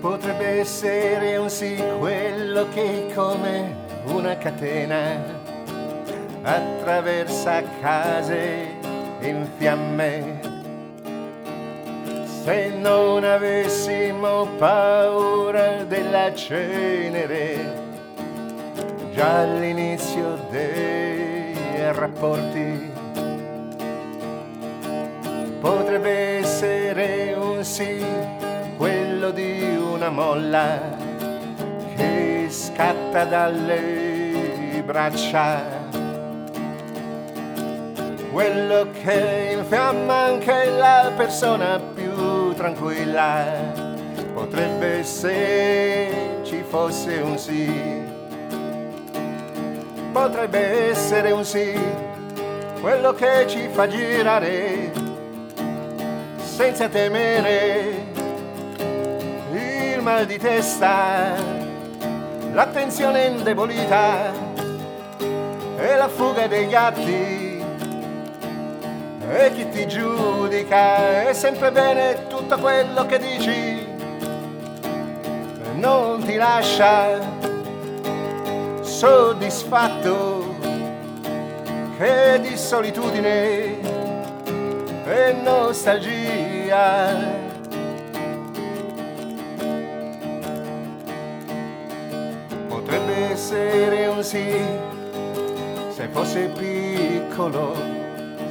Potrebbe essere un sì quello che come una catena attraversa case in fiamme. Se non avessimo paura della cenere, già all'inizio dei rapporti potrebbe essere un sì, quello di una molla che scatta dalle braccia quello che infiamma anche la persona più tranquilla. Potrebbe se ci fosse un sì, potrebbe essere un sì, quello che ci fa girare senza temere il mal di testa, l'attenzione indebolita e la fuga dei gatti e chi ti giudica è sempre bene tutto quello che dici. Non ti lascia soddisfatto che di solitudine e nostalgia essere un sì se fosse piccolo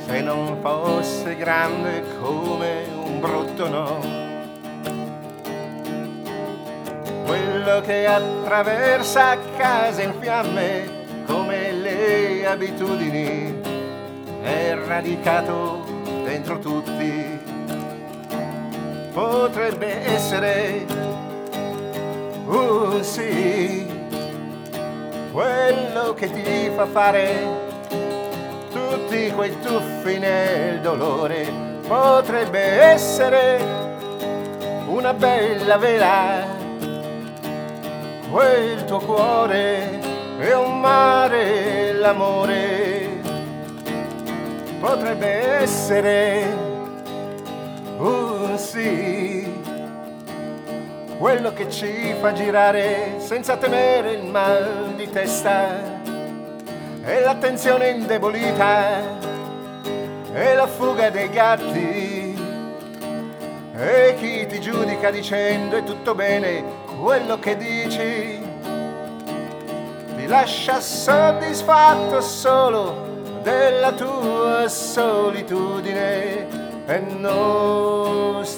se non fosse grande come un brutto no. Quello che attraversa case in fiamme come le abitudini è radicato dentro tutti. Potrebbe essere un sì, quello che ti fa fare tutti quei tuffi nel dolore potrebbe essere una bella vela. Quel tuo cuore è un mare, l'amore potrebbe essere un sì. Quello che ci fa girare senza temere il mal di testa. E l'attenzione indebolita e la fuga dei gatti. E chi ti giudica dicendo è tutto bene quello che dici ti lascia soddisfatto solo della tua solitudine e nostalgia